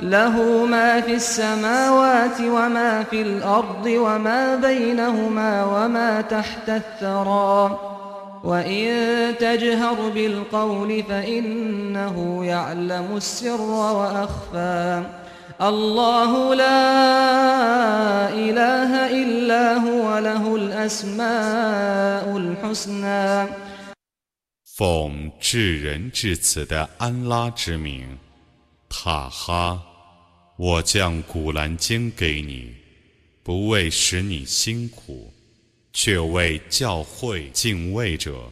له ما في السماوات وما في الأرض وما بينهما وما تحت الثرى وإن تجهر بالقول فإنه يعلم السر وأخفى الله لا إله إلا هو له الأسماء الحسنى 奉至仁至慈的安拉之名， 塔哈，我将古兰经给你，不为使你辛苦，却为教会敬畏者，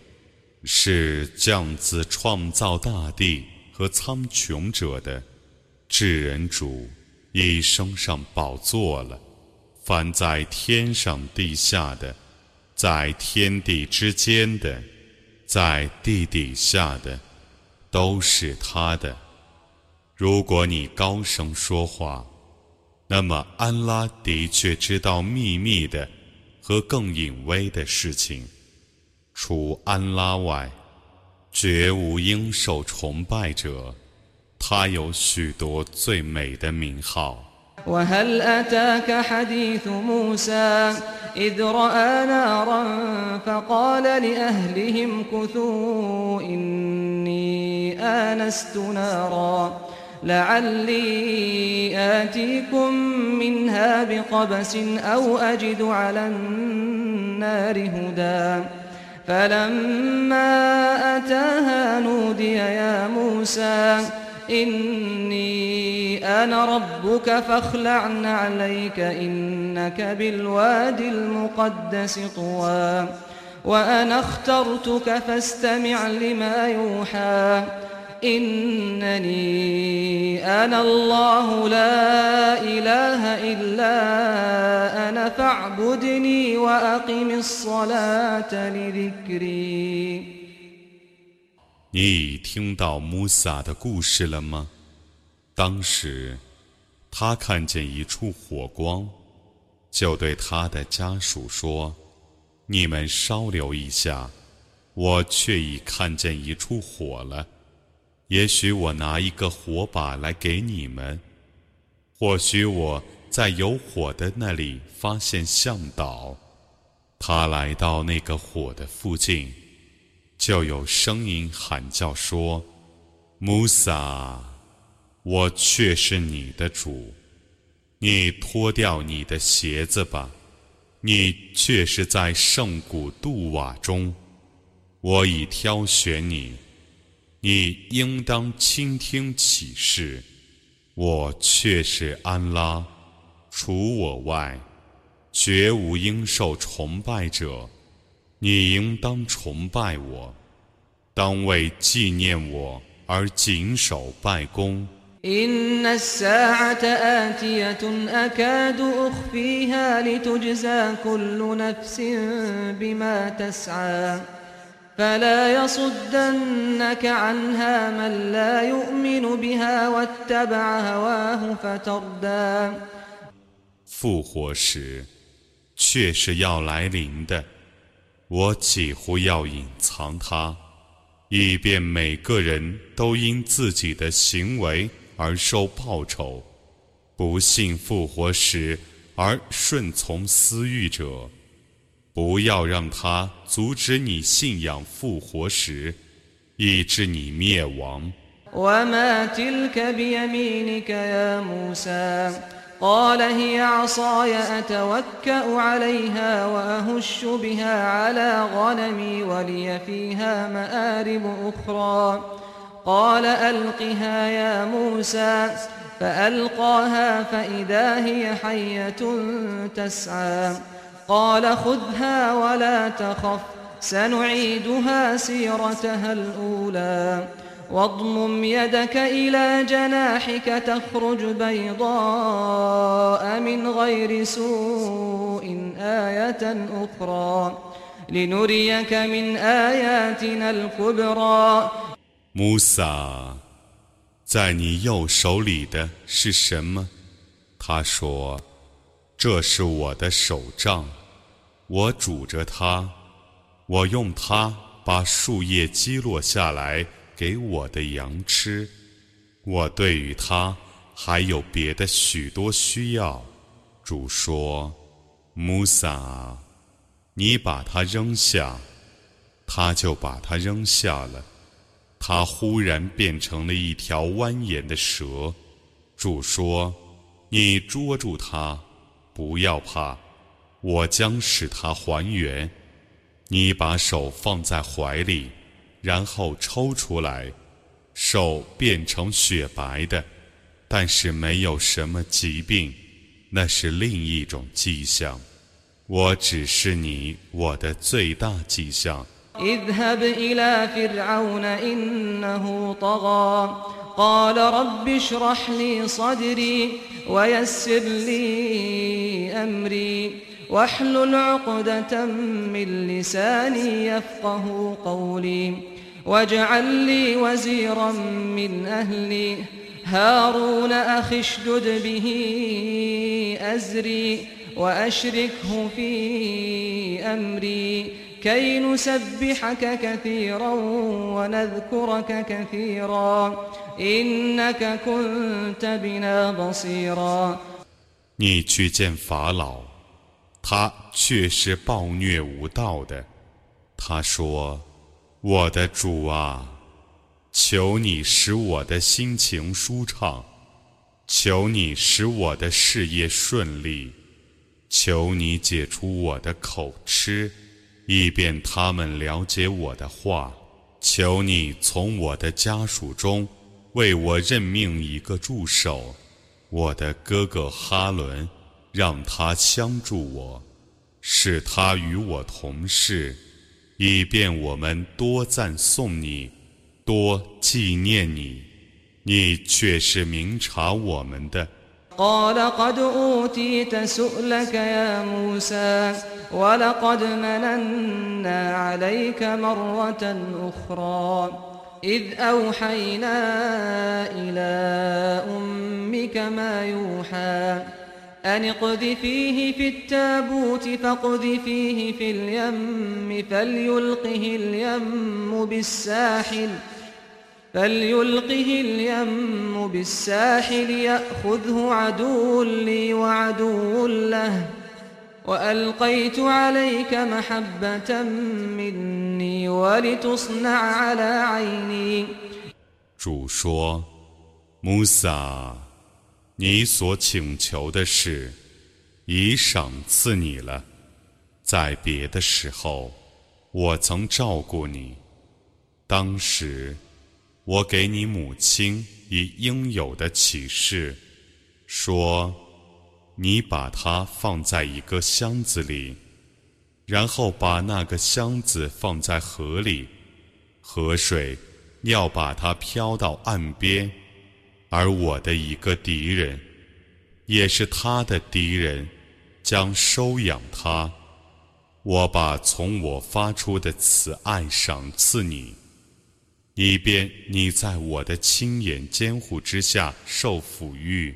是降自创造大地和苍穹者的至人主，已升上宝座了。凡在天上地下的，在天地之间的。在地底下的都是他的。如果你高声说话，那么安拉的确知道秘密的和更隐微的事情。除安拉外，绝无应受崇拜者。他有许多最美的名号。وهل أتاك حديث موسى إذ رأى نارا فقال لأهلهم كثوا إني آنست نارا لعلي آتيكم منها بقبس أو أجد على النار هدى. فلما أتاها نودي يا موسى إني أنا ربك فاخلع عليك إنك بالواد المقدس طوى. وأنا اخترتك فاستمع لما يوحى. إنني أنا الله لا إله إلا أنا فاعبدني وأقم الصلاة لذكري 你已听到穆萨的故事了吗？当时，他看见一处火光，就对他的家属说：“你们稍留一下，我却已看见一处火了。 也许我拿一个火把来给你们，或许我在有火的那里发现向导。他来到那个火的附近。”就有声音喊叫说：“穆萨，我却是你的主，你脱掉你的鞋子吧，你却是在圣古杜瓦中，我已挑选你，你应当倾听启示。我却是安拉，除我外，绝无应受崇拜者。”你应当崇拜我，当为纪念我而谨守拜功。إن الساعة آتية أكاد أخفيها لتجزى كل نفس بما تسعى فلا يصدنك عنها من لا يؤمن بها واتبع هواه فتردى 复活时，却是要来临的。我几乎要隐藏它，以便每个人都因自己的行为而受报酬。不信复活时而顺从私欲者， 不要让他阻止你信仰复活时，以致你灭亡。قال هي عصاي أتوكأ عليها وأهش بها على غنمي ولي فيها مآرب أخرى قال ألقها يا موسى فألقاها فإذا هي حية تسعى قال خذها ولا تخف سنعيدها سيرتها الأولى واضمم يدك إلى جناحك تخرج بيضاء من غير سوء آية أخرى لنريك من آياتنا الكبرى 穆萨，在你右手里的是什么？他说：“ 这是我的手杖，我拄着它，我用它把树叶击落下来。”给我的羊吃，我对于它还有别的许多需要。主说：“穆萨，你把它扔下，他就把它扔下了。它忽然变成了一条蜿蜒的蛇。”主说：“你捉住它，不要怕，我将使它还原。你把手放在怀里。”然后抽出来，手变成雪白的，但是没有什么疾病，那是另一种迹象。我只是你我的最大迹象。واجعل لي وزيرا من أهلي. هارون أخي اشدد به أزري وأشركه في أمري. كي نسبحك كثيرا ونذكرك كثيرا إنك كنت بنا بصيرا. 你去见法老，他却是暴虐无道的。他说。我的主啊，求你使我的心情舒畅，求你使我的事业顺利，求你解除我的口吃，以便他们了解我的话。求你从我的家属中为我任命一个助手，我的哥哥哈伦，让他相助我，使他与我同事。以便我们多赞颂你，多纪念你，你却是明察我们的。قال قد أوتيت سؤلك يا موسى ولقد مننا عليك مرة أخرى إذ أوحينا إلى أمك ما يوحى أن اقذفيه في التابوت فاقذفيه في اليم فليلقه اليم بالساحل فليلقه اليم بالساحل يأخذه عدو لي وعدو له وألقيت عليك محبة مني 主说：“穆萨。”你所请求的事，已赏赐你了。在别的时候，我曾照顾你。当时，我给你母亲以应有的启示，说：你把它放在一个箱子里，然后把那个箱子放在河里，河水要把它漂到岸边。而我的一个敌人，也是他的敌人，将收养他。我把从我发出的慈爱赏赐你，以便你在我的亲眼监护之下受抚育。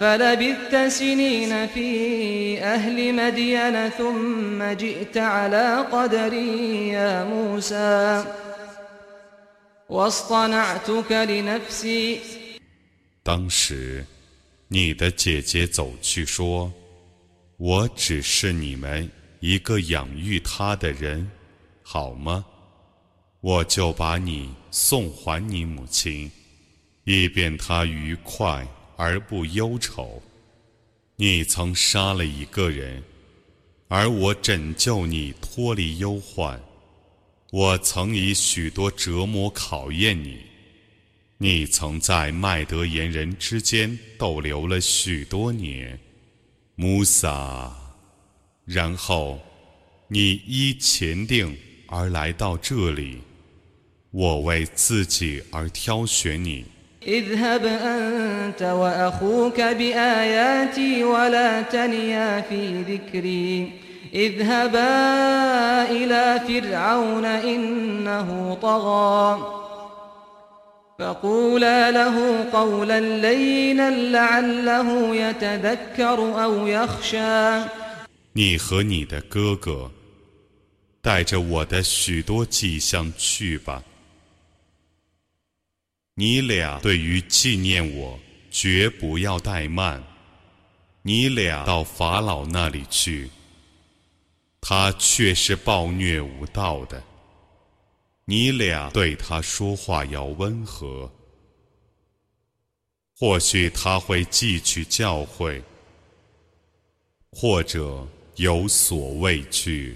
فلبثت سنين في أهل مدين ثم جئت على قدري يا موسى واصطنعتك لنفسي 当时，你的姐姐走去说：“我只是你们一个养育她的人，好吗？我就把你送还你母亲，以便她愉快 而不忧愁。你曾杀了一个人，而我拯救你脱离忧患。我曾以许多折磨考验你，你曾在麦德言人之间逗留了许多年，穆萨。然后，你依前定而来到这里，我为自己而挑选你。اذهبا إلى فرعون إنه طغى فقولا له قولا لينا لعله يتذكر أو يخشى 你和你的哥哥带着我的许多迹象去吧。 你俩对于纪念我，绝不要怠慢。你俩到法老那里去。他却是暴虐无道的，你俩对他说话要温和，或许他会汲取教诲，或者有所畏惧。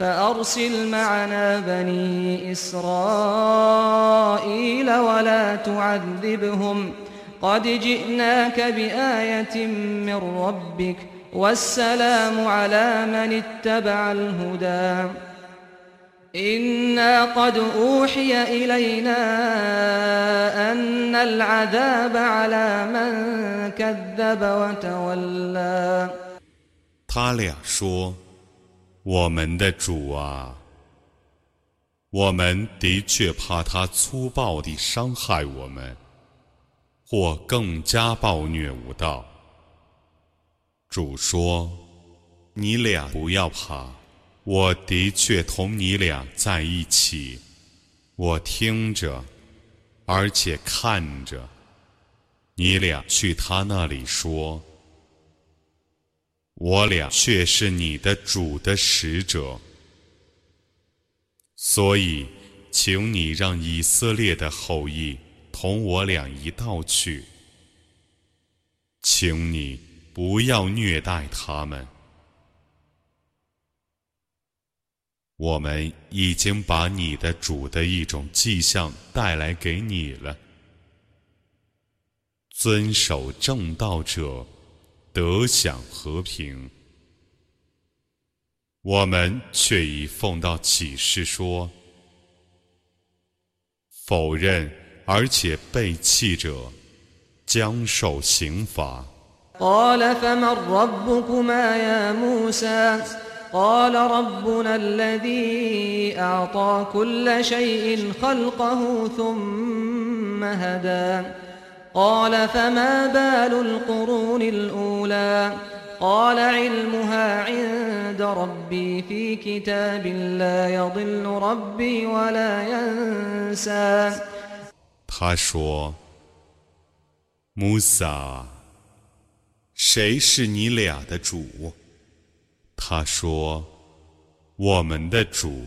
فأرسل معنا بني إسرائيل ولا تعذبهم قد جئناك بآية من ربك والسلام على من اتبع الهدى 他俩说：“ 我们的主啊，我们的确怕他粗暴地伤害我们，或更加暴虐无道。”主说：“你俩不要怕。”我的确同你俩在一起，我听着，而且看着，你俩去他那里说，我俩却是你的主的使者，所以，请你让以色列的后裔同我俩一道去，请你不要虐待他们。我们已经把你的主的一种迹象带来给你了。遵守正道者得享和平。我们却已奉到启示说，否认而且背弃者，将受刑罚。قال فما بال القرون الأولى قال علمها عند ربي في كتاب لا يضل ربي ولا ينسى 他说：“穆萨，谁是你俩的主？”他说：“我们的主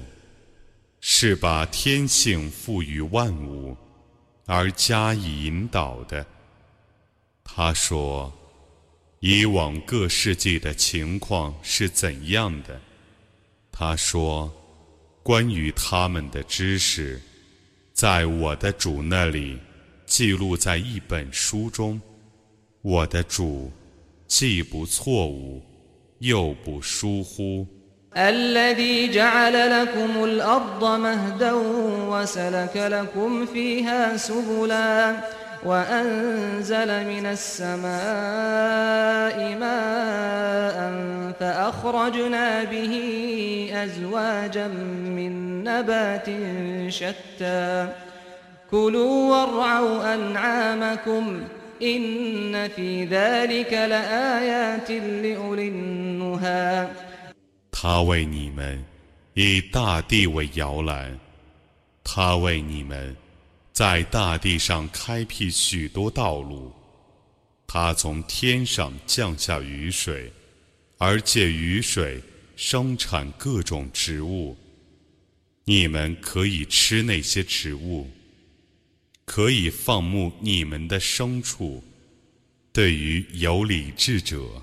是把天性赋予万物 而加以引导的。”他说：“以往各世纪的情况是怎样的？”他说：“关于他们的知识，在我的主那里记录在一本书中。我的主既不错误。”又不疏忽。الذي جعل لكم الأرض مهدا وسلك لكم فيها سبلا وأنزل من السماء ماء فأخرجنا به أزواجا من نبات شتى. كلوا وارعوا أنعامكم 他为你们以大地为摇篮，他为你们在大地上开辟许多道路，他从天上降下雨水，而借雨水生产各种植物。你们可以吃那些植物，可以放牧你们的牲畜。对于有理智者，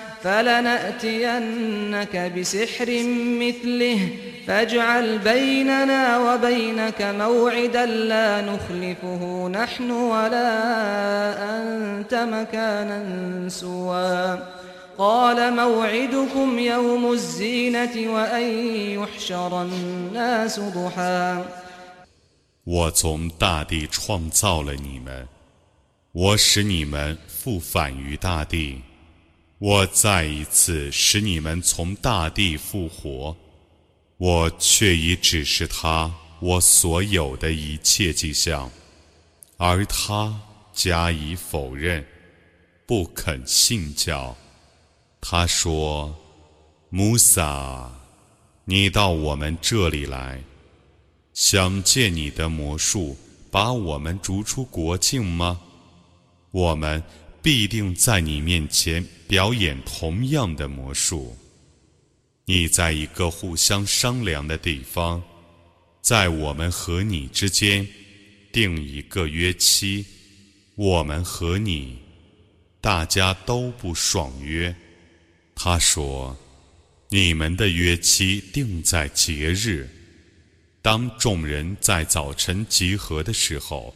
فلنأتينك بسحر مثله فاجعل بيننا وبينك موعدا لا نخلفه نحن ولا أنت مكانا سوى قال موعدكم يوم الزينة وأن يحشر الناس ضحى 我从大地创造了你们，我使你们复返于大地。 我再一次使你们从大地复活，我却已指示他我所有的一切迹象，而他加以否认，不肯信教。他说：“穆萨，你到我们这里来，想借你的魔术把我们逐出国境吗？我们。”必定在你面前表演同样的魔术。你在一个互相商量的地方，在我们和你之间定一个约期。我们和你，大家都不爽约。他说：“你们的约期定在节日，当众人在早晨集合的时候。”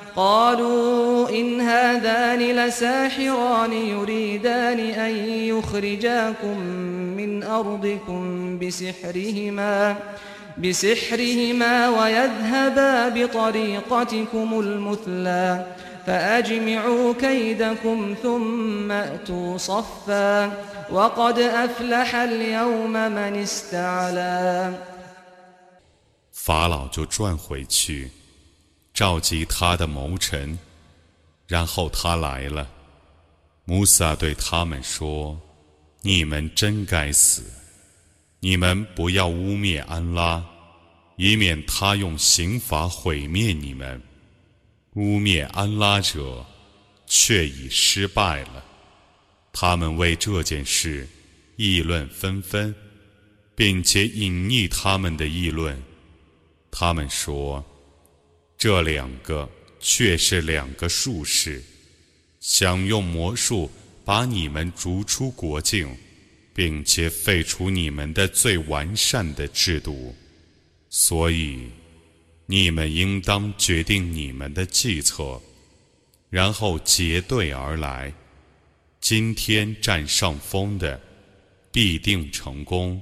قالوا إن هذان لساحران يريدان أن يخرجاكم من أرضكم بسحرهما بسحرهما ويذهبا بطريقتكم المثلى فأجمعوا كيدكم ثم أتوا صفا وقد أفلح اليوم من استعلى 法老就转回去。 召集他的谋臣，然后他来了。穆萨对他们说：“你们真该死！你们不要污蔑安拉，以免他用刑罚毁灭你们。污蔑安拉者，却已失败了。他们为这件事议论纷纷，并且隐匿他们的议论。他们说。”这两个却是两个术士，想用魔术把你们逐出国境，并且废除你们的最完善的制度。所以，你们应当决定你们的计策，然后结队而来。今天占上风的，必定成功。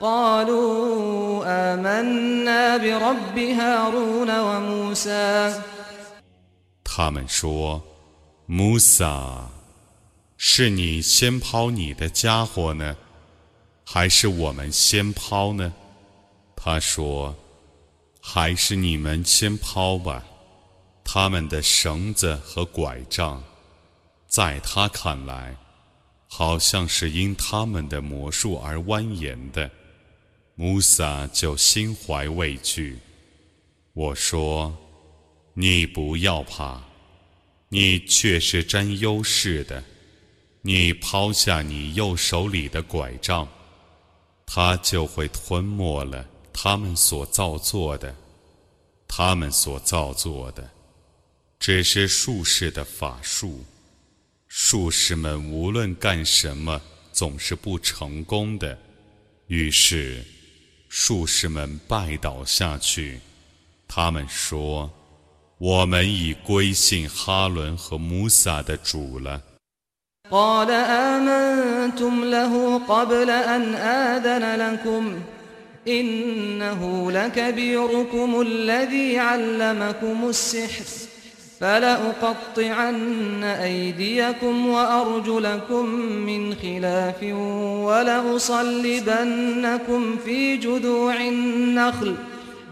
قالوا آمنا برب هارون وموسى 他们说：“穆萨，是你先抛你的家伙呢，还是我们先抛呢？”他说：“还是你们先抛吧。”他们的绳子和拐杖，在他看来，好像是因他们的魔术而蜿蜒的。 穆萨就心怀畏惧。我说：“你不要怕，你却是占优势的。你抛下你右手里的拐杖，它就会吞没了他们所造作的。他们所造作的，只是术士的法术。术士们无论干什么，总是不成功的。于是。”术士们拜倒下去，他们说：“我们已归信哈伦和穆萨的主了。” قال آمنتم له قبل أن آذن لكم إنه لكبيركم الذي علمكم السحر فلأقطعن أيديكم وأرجلكم من خلاف ولأصلبنكم في جذوع النخل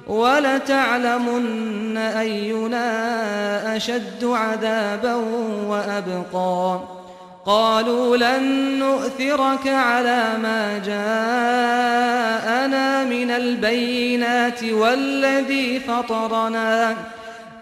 ولتعلمن أينا أشد عذابا وأبقى. قالوا لن نؤثرك على ما جاءنا من البينات والذي فطرنا.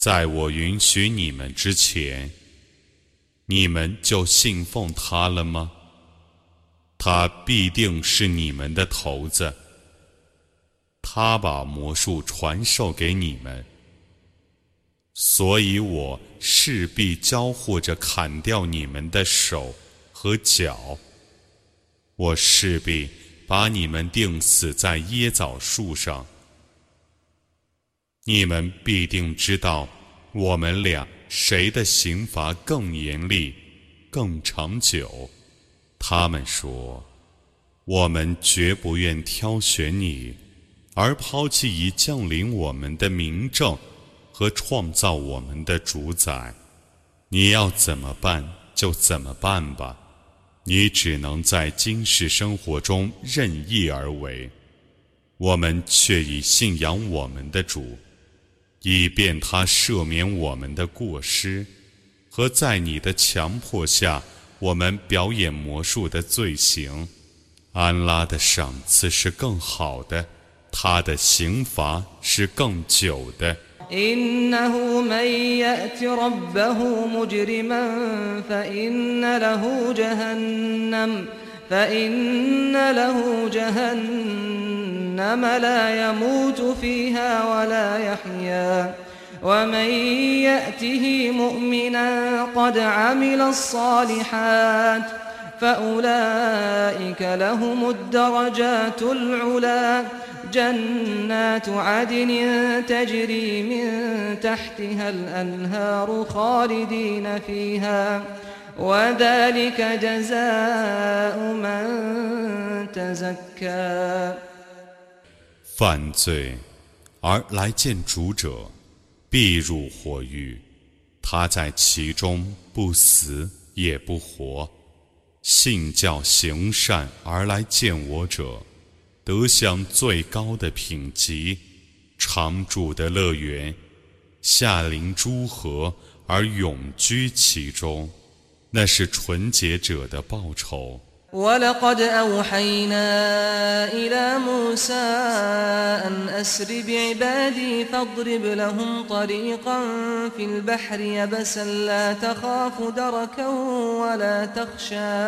在我允许你们之前，你们就信奉他了吗？他必定是你们的头子。他把魔术传授给你们，所以我势必交互着砍掉你们的手和脚。我势必把你们钉死在椰枣树上。你们必定知道，我们俩谁的刑罚更严厉、更长久。他们说：“我们绝不愿挑选你，而抛弃已降临我们的明证和创造我们的主宰。你要怎么办就怎么办吧，你只能在今世生活中任意而为。我们却已信仰我们的主。”以便他赦免我们的过失，和在你的强迫下我们表演魔术的罪行。安拉的赏赐是更好的，他的刑罚是更久的。فإن له جهنم لا يموت فيها ولا يحيا. ومن يأته مؤمنا قد عمل الصالحات فأولئك لهم الدرجات العلا. جنات عدن تجري من تحتها الأنهار خالدين فيها. 犯罪而来见主者，必入火狱。他在其中不死也不活。信教行善而来见我者，得享最高的品级，常住的乐园，下临诸河而永居其中。那是纯洁者的报酬。ولقد أوحينا إلى موسى أن أسر بعبادي فاضرب لهم طريقا في البحر يبسا لا تخاف دركا ولا تخشى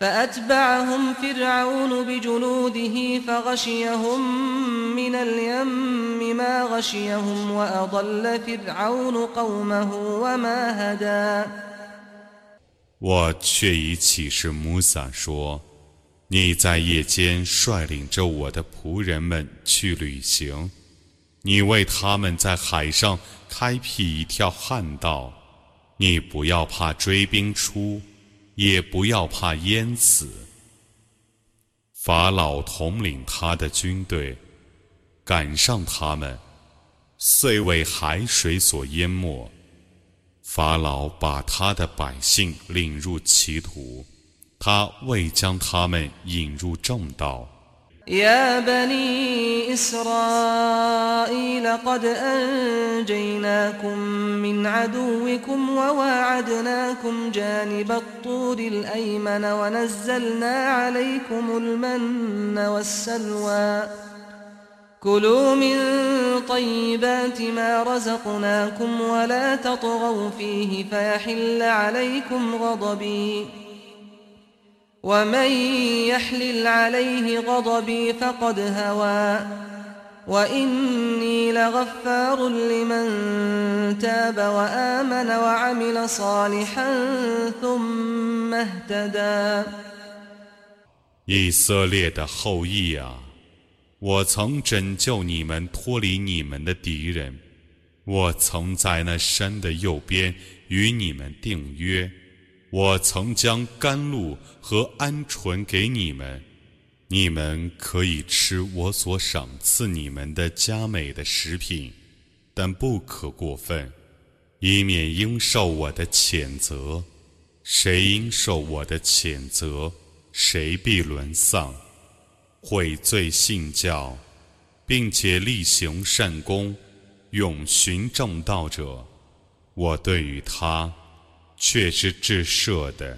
فأتبعهم فرعون بجنوده فغشيهم من اليم ما غشيهم وأضل فرعون قومه وما هدى 我却以启示穆萨说：“你在夜间率领着我的仆人们去旅行，你为他们在海上开辟一条旱道，你不要怕追兵出。”也不要怕淹死。法老统领他的军队赶上他们，遂为海水所淹没。法老把他的百姓领入歧途，他未将他们引入正道。يا بني إسرائيل قد أنجيناكم من عدوكم وواعدناكم جانب الطور الأيمن ونزلنا عليكم المن والسلوى كلوا من طيبات ما رزقناكم ولا تطغوا فيه فيحل عليكم غضبي ومن يحلل عليه غضبي فقد هوى وإني لغفار لمن تاب وآمن وعمل صالحا ثم اهتدى 以色列的后裔啊， 我曾拯救你们脱离你们的敌人，我曾在那山的右边与你们订约。我曾将甘露和鹌鹑给你们，你们可以吃我所赏赐你们的佳美的食品，但不可过分，以免应受我的谴责。谁应受我的谴责，谁必沦丧。悔罪信教，并且力行善功，永循正道者，我对于他。却是至赦的。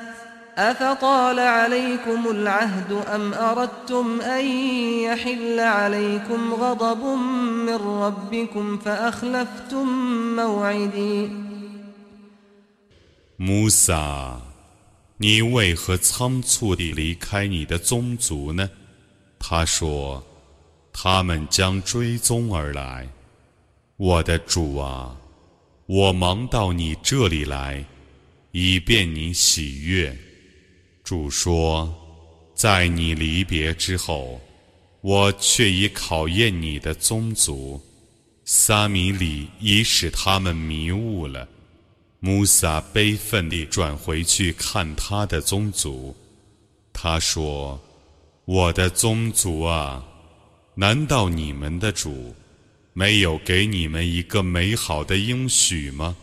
أفطال عليكم العهد أم أردتم أن يحل عليكم غضب من ربكم فأخلفتم موعدي موسى 你为何仓促地离开你的宗族呢？他说：“他们将追踪而来。”我的主啊，我忙到你这里来，以便你喜悦。 主说：“在你离别之后，我却已考验你的宗族。撒米里已使他们迷雾了。”穆萨悲愤地转回去看他的宗族，他说：“我的宗族啊，难道你们的主没有给你们一个美好的应许吗？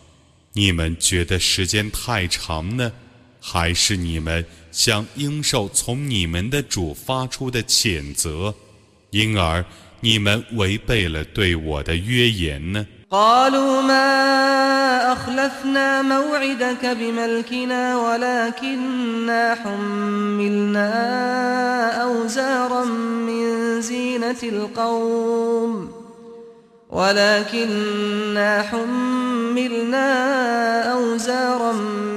你们觉得时间太长呢，还是你们想应受从你们的主发出的谴责，因而你们违背了对我的约言呢？” قالوا ما أخلفنا موعدك بملكنا ولكننا حملنا أوزارا من زينة القوم ولكننا حملنا أوزارا من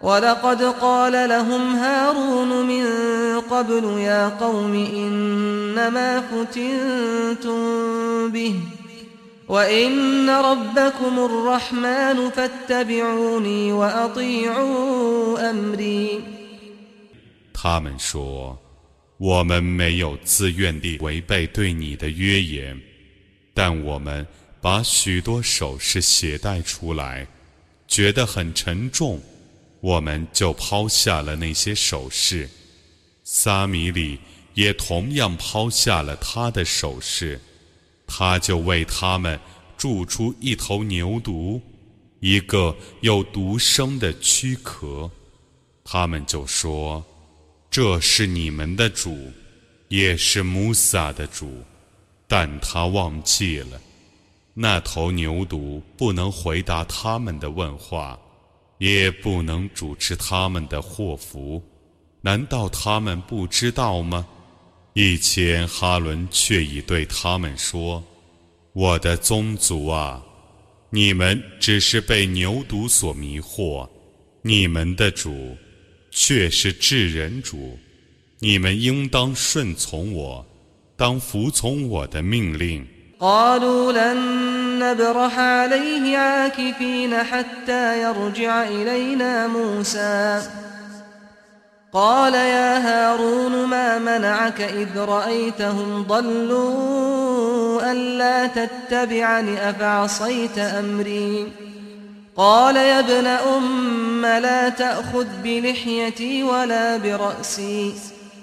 ولقد قال لهم هارون من قبل يا قوم إنما فتنتم به وإن ربكم الرحمن فاتبعوني وأطيعوا أمري 他们说：“我们没有自愿地违背对你的约言，但我们把许多首饰携带出来，觉得很沉重， 我们就抛下了那些首饰。萨米里也同样抛下了他的首饰，他就为他们铸出一头牛犊，一个有独生的躯壳。他们就说。”这是你们的主，也是穆萨的主，但他忘记了，那头牛犊不能回答他们的问话，也不能主持他们的祸福。难道他们不知道吗？以前哈伦却已对他们说：“我的宗族啊，你们只是被牛犊所迷惑，你们的主。”却是至人主，你们应当顺从我，当服从我的命令。قالوا لن نبرح عليه عاكفين حتى يرجع إلينا موسى. قال يا هارون ما منعك إذ رأيتهم ضلوا ألا تتبعني أفعصيت أمري؟ قال يا ابن أم لا تأخذ بلحيتي ولا برأسي.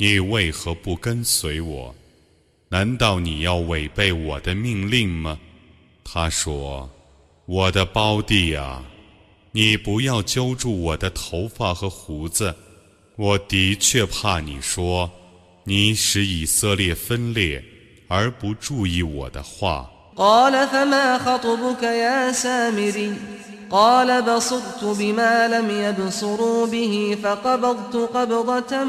你为何不跟随我？难道你要违背我的命令吗？他说：“我的胞弟啊，你不要揪住我的头发和胡子。我的确怕你说，你使以色列分裂，而不注意我的话。” قال بصرت بما لم يبصروا به فقبضت قبضة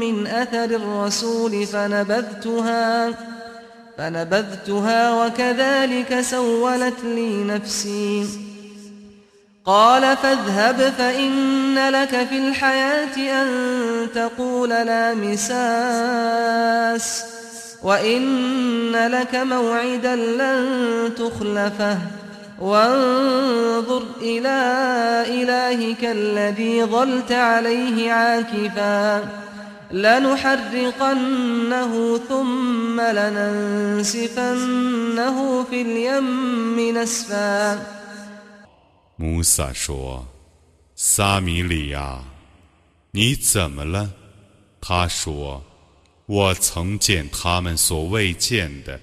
من أثر الرسول فنبذتها فنبذتها وكذلك سولت لي نفسي. قال فاذهب فإن لك في الحياة أن تقول لا مساس وإن لك موعدا لن تخلفه. وانظر إلى إلهك الذي ظلت عليه عاكفا لنحرقنه ثم لننسفنه في اليم نسفا 穆萨说：“萨米里亚，你怎么了？”他说：“我曾见他们所未见的。”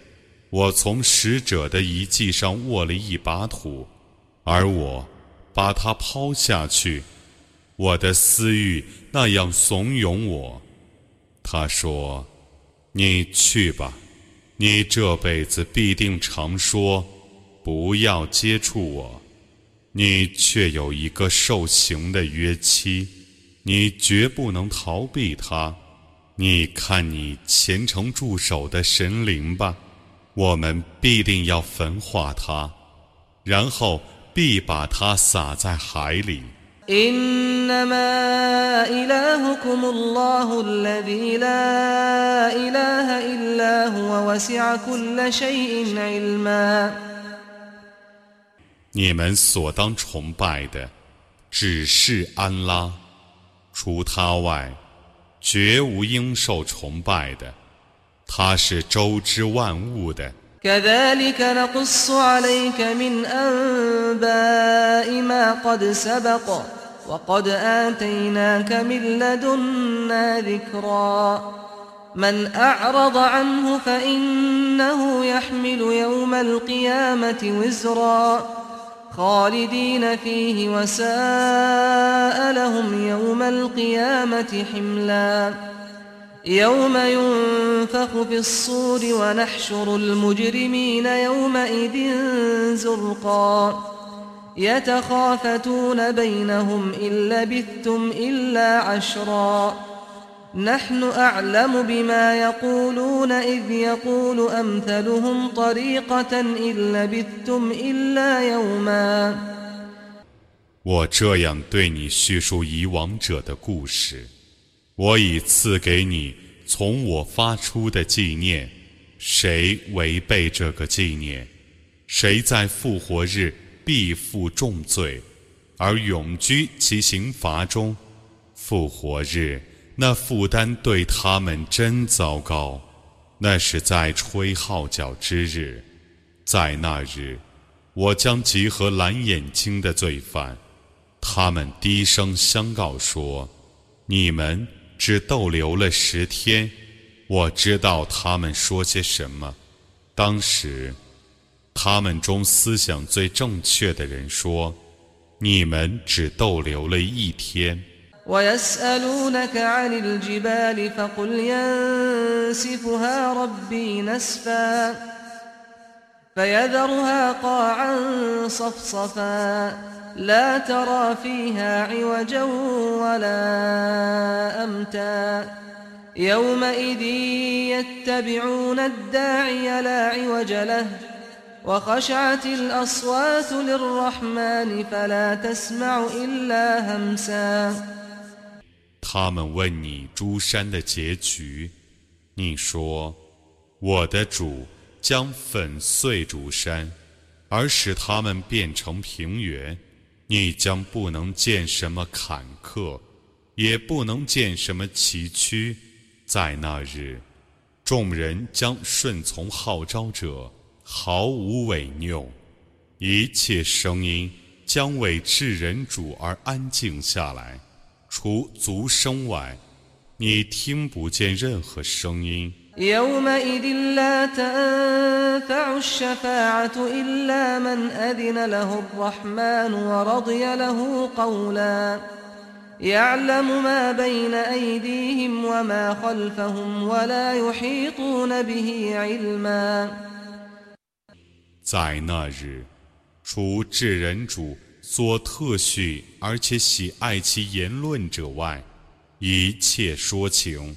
我从使者的遗迹上握了一把土，而我把它抛下去。我的私欲那样怂恿我。他说：“你去吧，你这辈子必定常说不要接触我。你却有一个受刑的约期，你绝不能逃避他。你看你虔诚驻守的神灵吧。”我们必定要焚化它，然后必把它撒在海里。你们所当崇拜的只是安拉，除他外，绝无应受崇拜的。他是周知万物的。كذلك نقص عليك من أنباء ما قد سبق وقد آتيناك من لدنا ذكرا من أعرض عنه فإنه يحمل يوم القيامة وزرا خالدين فيه وساء لهم يوم القيامة حملاً يوم ينفخ في الصور ونحشر المجرمين يومئذ زرقا. يتخافتون بينهم إن لبثتم إلا عشرا. نحن أعلم بما يقولون إذ يقول أمثلهم طريقة إن لبثتم إلا يوما. 我这样对你叙述以往者的故事。我已赐给你从我发出的纪念。谁违背这个纪念，谁在复活日必负重罪，而永居其刑罚中。复活日那负担对他们真糟糕。那是在吹号角之日，在那日，我将集合蓝眼睛的罪犯。他们低声相告说：“你们只逗留了十天。”我知道他们说些什么。当时，他们中思想最正确的人说：“你们只逗留了一天。” فيذرها قاعا صفصفا لا ترى فيها عوجا ولا أمتا يومئذ يتبعون الداعي لا عوج له وخشعت الأصوات للرحمن فلا تسمع إلا همسا 他们问你诸山的结局，你说：“我的主。”将粉碎竹山，而使它们变成平原， 你将不能见什么坎坷，也不能见什么崎岖。在那日，众人将顺从号召者，毫无违拗，一切声音将为至人主而安静下来，除足声外，你听不见任何声音。يومئذ لا تنفع الشفاعة إلا من أذن له الرحمن ورضي له قولا يعلم ما بين أيديهم وما خلفهم ولا يحيطون به علما 在那日，除至人主所特许而且喜爱其言论者外，一切说情。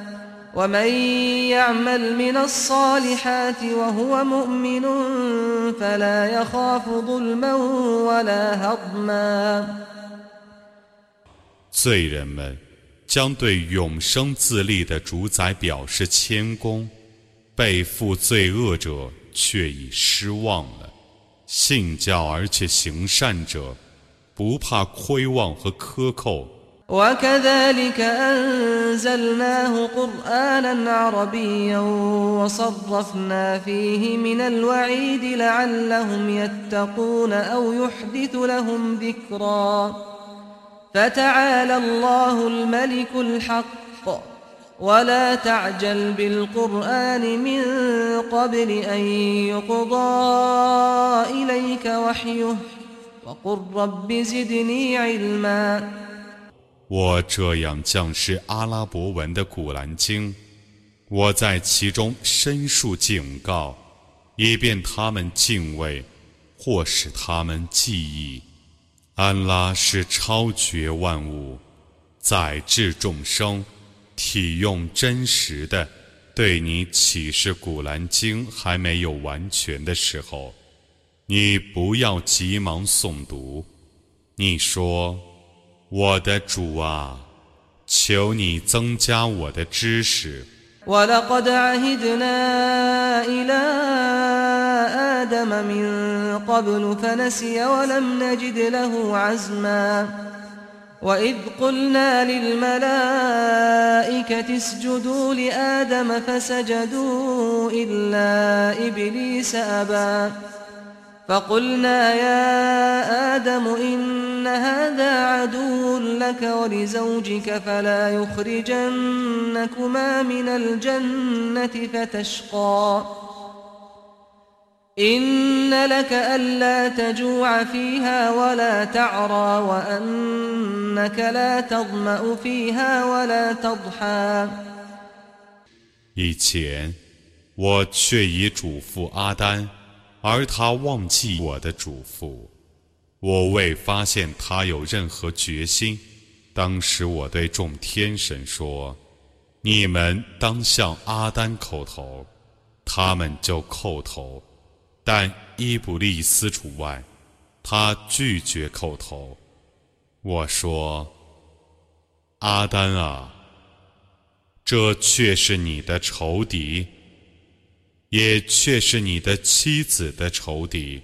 ومن يعمل من الصالحات وهو مؤمن فلا يخاف ظلما ولا هضما 罪人们将对永生自立的主宰表示谦恭，背负罪恶者却已失望了。信教而且行善者，不怕亏望和克扣。 وكذلك أنزلناه قرآنا عربيا وصرفنا فيه من الوعيد لعلهم يتقون أو يحدث لهم ذكرا. فتعالى الله الملك الحق. ولا تعجل بالقرآن من قبل أن يقضى إليك وحيه. وقل رب زدني علما. 我这样降示阿拉伯文的古兰经，我在其中申述警告，以便他们敬畏，或使他们记忆。安拉是超绝万物，载至众生，体用真实的，对你启示古兰经还没有完全的时候，你不要急忙诵读。你说。我的主啊，求你增加我的知识。ولقد عهدنا إلى آدم من قبل فنسي ولم نجد له عزما وإذ قلنا للملائكة اسجدوا لآدم فسجدوا إلا إبليس أبى فقلنا يا آدم إن هذا عدو لك ولزوجك فلا يخرجنكما من الجنة فتشقى إن لك ألا تجوع فيها ولا تعرى وأنك لا تظمأ فيها ولا تضحى 以前，我却已嘱咐阿丹，而他忘记我的嘱咐。 我未发现他有任何决心。当时我对众天神说：“你们当向阿丹叩头。”他们就叩头，但伊布利斯除外，他拒绝叩头。我说：“阿丹啊！”这却是你的仇敌，也却是你的妻子的仇敌，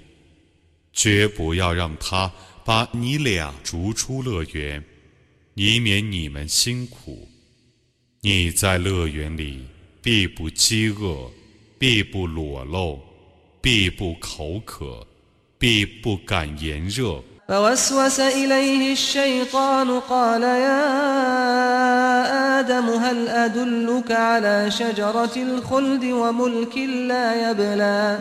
绝不要让他把你俩逐出乐园，以免你们辛苦。你在乐园里必不饥饿，必不裸露，必不口渴，必不感炎热。فوسوس إليه الشيطان قال يا آدم هل أدلك على شجرة الخلد وملك لا يبلى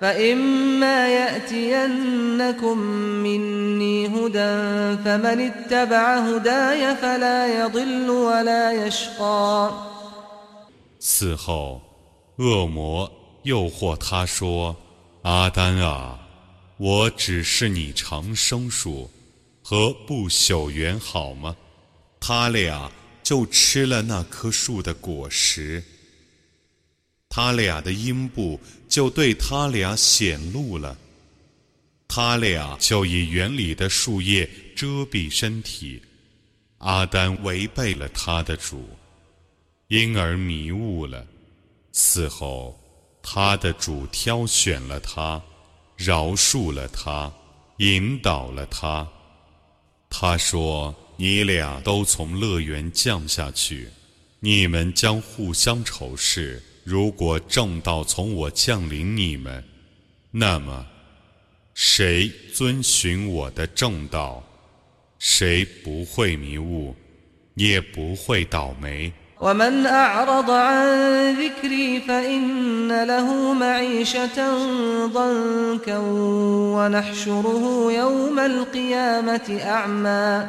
فإما يأتينكم مني هدى فمن اتبع هداي فلا يضل ولا يشقى 此后，恶魔诱惑他说：“阿丹啊！”我只是你长生树和不朽园，好吗？他俩就吃了那棵树的果实，他俩的阴部 就对他俩显露了，他俩就以园里的树叶遮蔽身体。阿丹违背了他的主，因而迷雾了。此后，他的主挑选了他。饶恕了他，引导了他。他说：“你俩都从乐园降下去，你们将互相仇视。如果正道从我降临你们，那么谁遵循我的正道，谁不会迷雾，也不会倒霉。” ومن أعرض عن ذكري فإن له معيشة ضنكا ونحشره يوم القيامة أعمى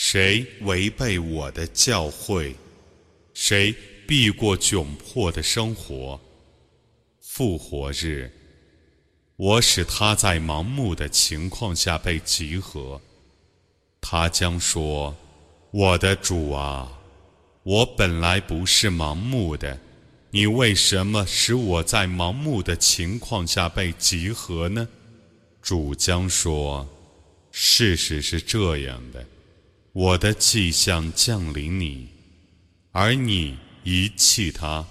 谁违背我的教诲，谁避过窘迫的生活，复活日，我使他在盲目的情况下被集合，他将说：“我的主啊！”我本来不是盲目的，你为什么使我在盲目的情况下被集合呢？主将说：“事实是这样的，我的迹象降临你，而你遗弃他，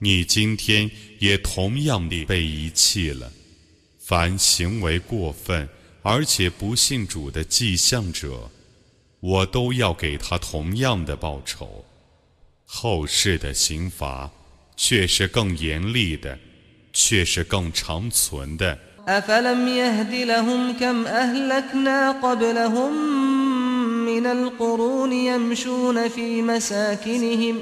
你今天也同样地被遗弃了。凡行为过分而且不信主的迹象者，我都要给他同样的报酬。”后世的刑罚却是更严厉的，却是更长存的。من القرون يمشون في مساكنهم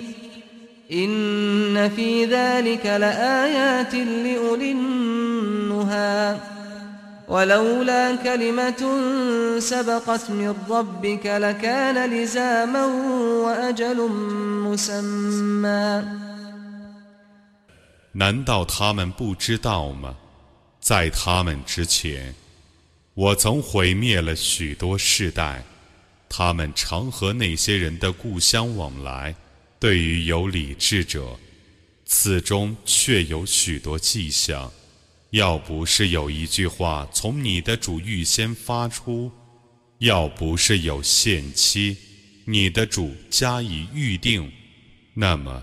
إن في ذلك لآيات لأولي النهى ولولا كلمة سبقت من ربك لكان لزاما وأجل مسمى 难道他们不知道吗？在他们之前，我曾毁灭了许多世代， 他们常和那些人的故乡往来。对于有理智者，此中却有许多迹象。要不是有一句话从你的主预先发出，要不是有限期，你的主加以预定，那么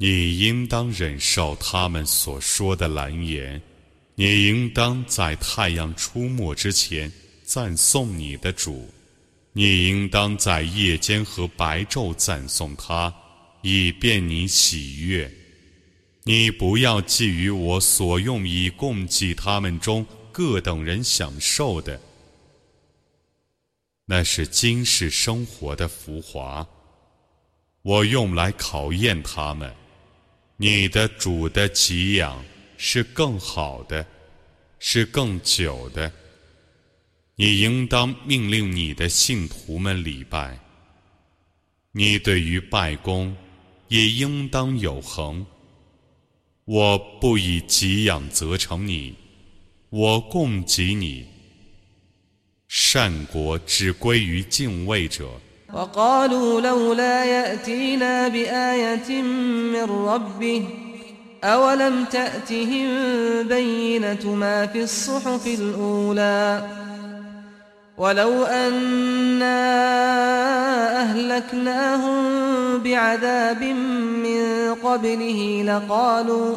你应当忍受他们所说的蓝言，你应当在太阳出没之前赞颂你的主，你应当在夜间和白昼赞颂他，以便你喜悦。你不要觊觎我所用以供给他们中各等人享受的，那是今世生活的浮华。我用来考验他们。你的主的给养是更好的，是更久的。你应当命令你的信徒们礼拜。你对于拜功也应当有恒。我不以给养责成你，我供给你。善果只归于敬畏者。وقالوا لولا يأتينا بآية من ربه أولم تأتهم بينة ما في الصحف الأولى؟ ولو أنا أهلكناهم بعذاب من قبله لقالوا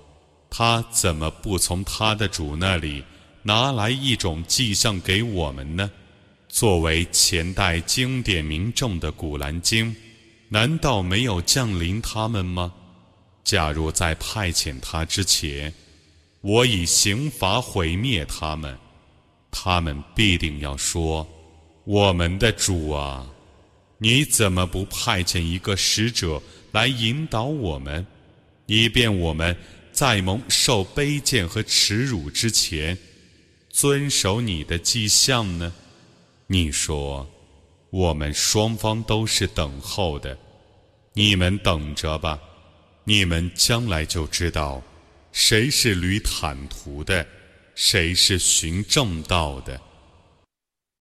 他怎么不从他的主那里拿来一种迹象给我们呢？作为前代经典名证的《古兰经》，难道没有降临他们吗？假如在派遣他之前，我以刑罚毁灭他们。”他们必定要说：“我们的主啊，你怎么不派遣一个使者来引导我们，以便我们在蒙受卑贱和耻辱之前，遵守你的迹象呢？”你说：“我们双方都是等候的，你们等着吧，你们将来就知道，谁是旅坦途的。”谁是寻正道的？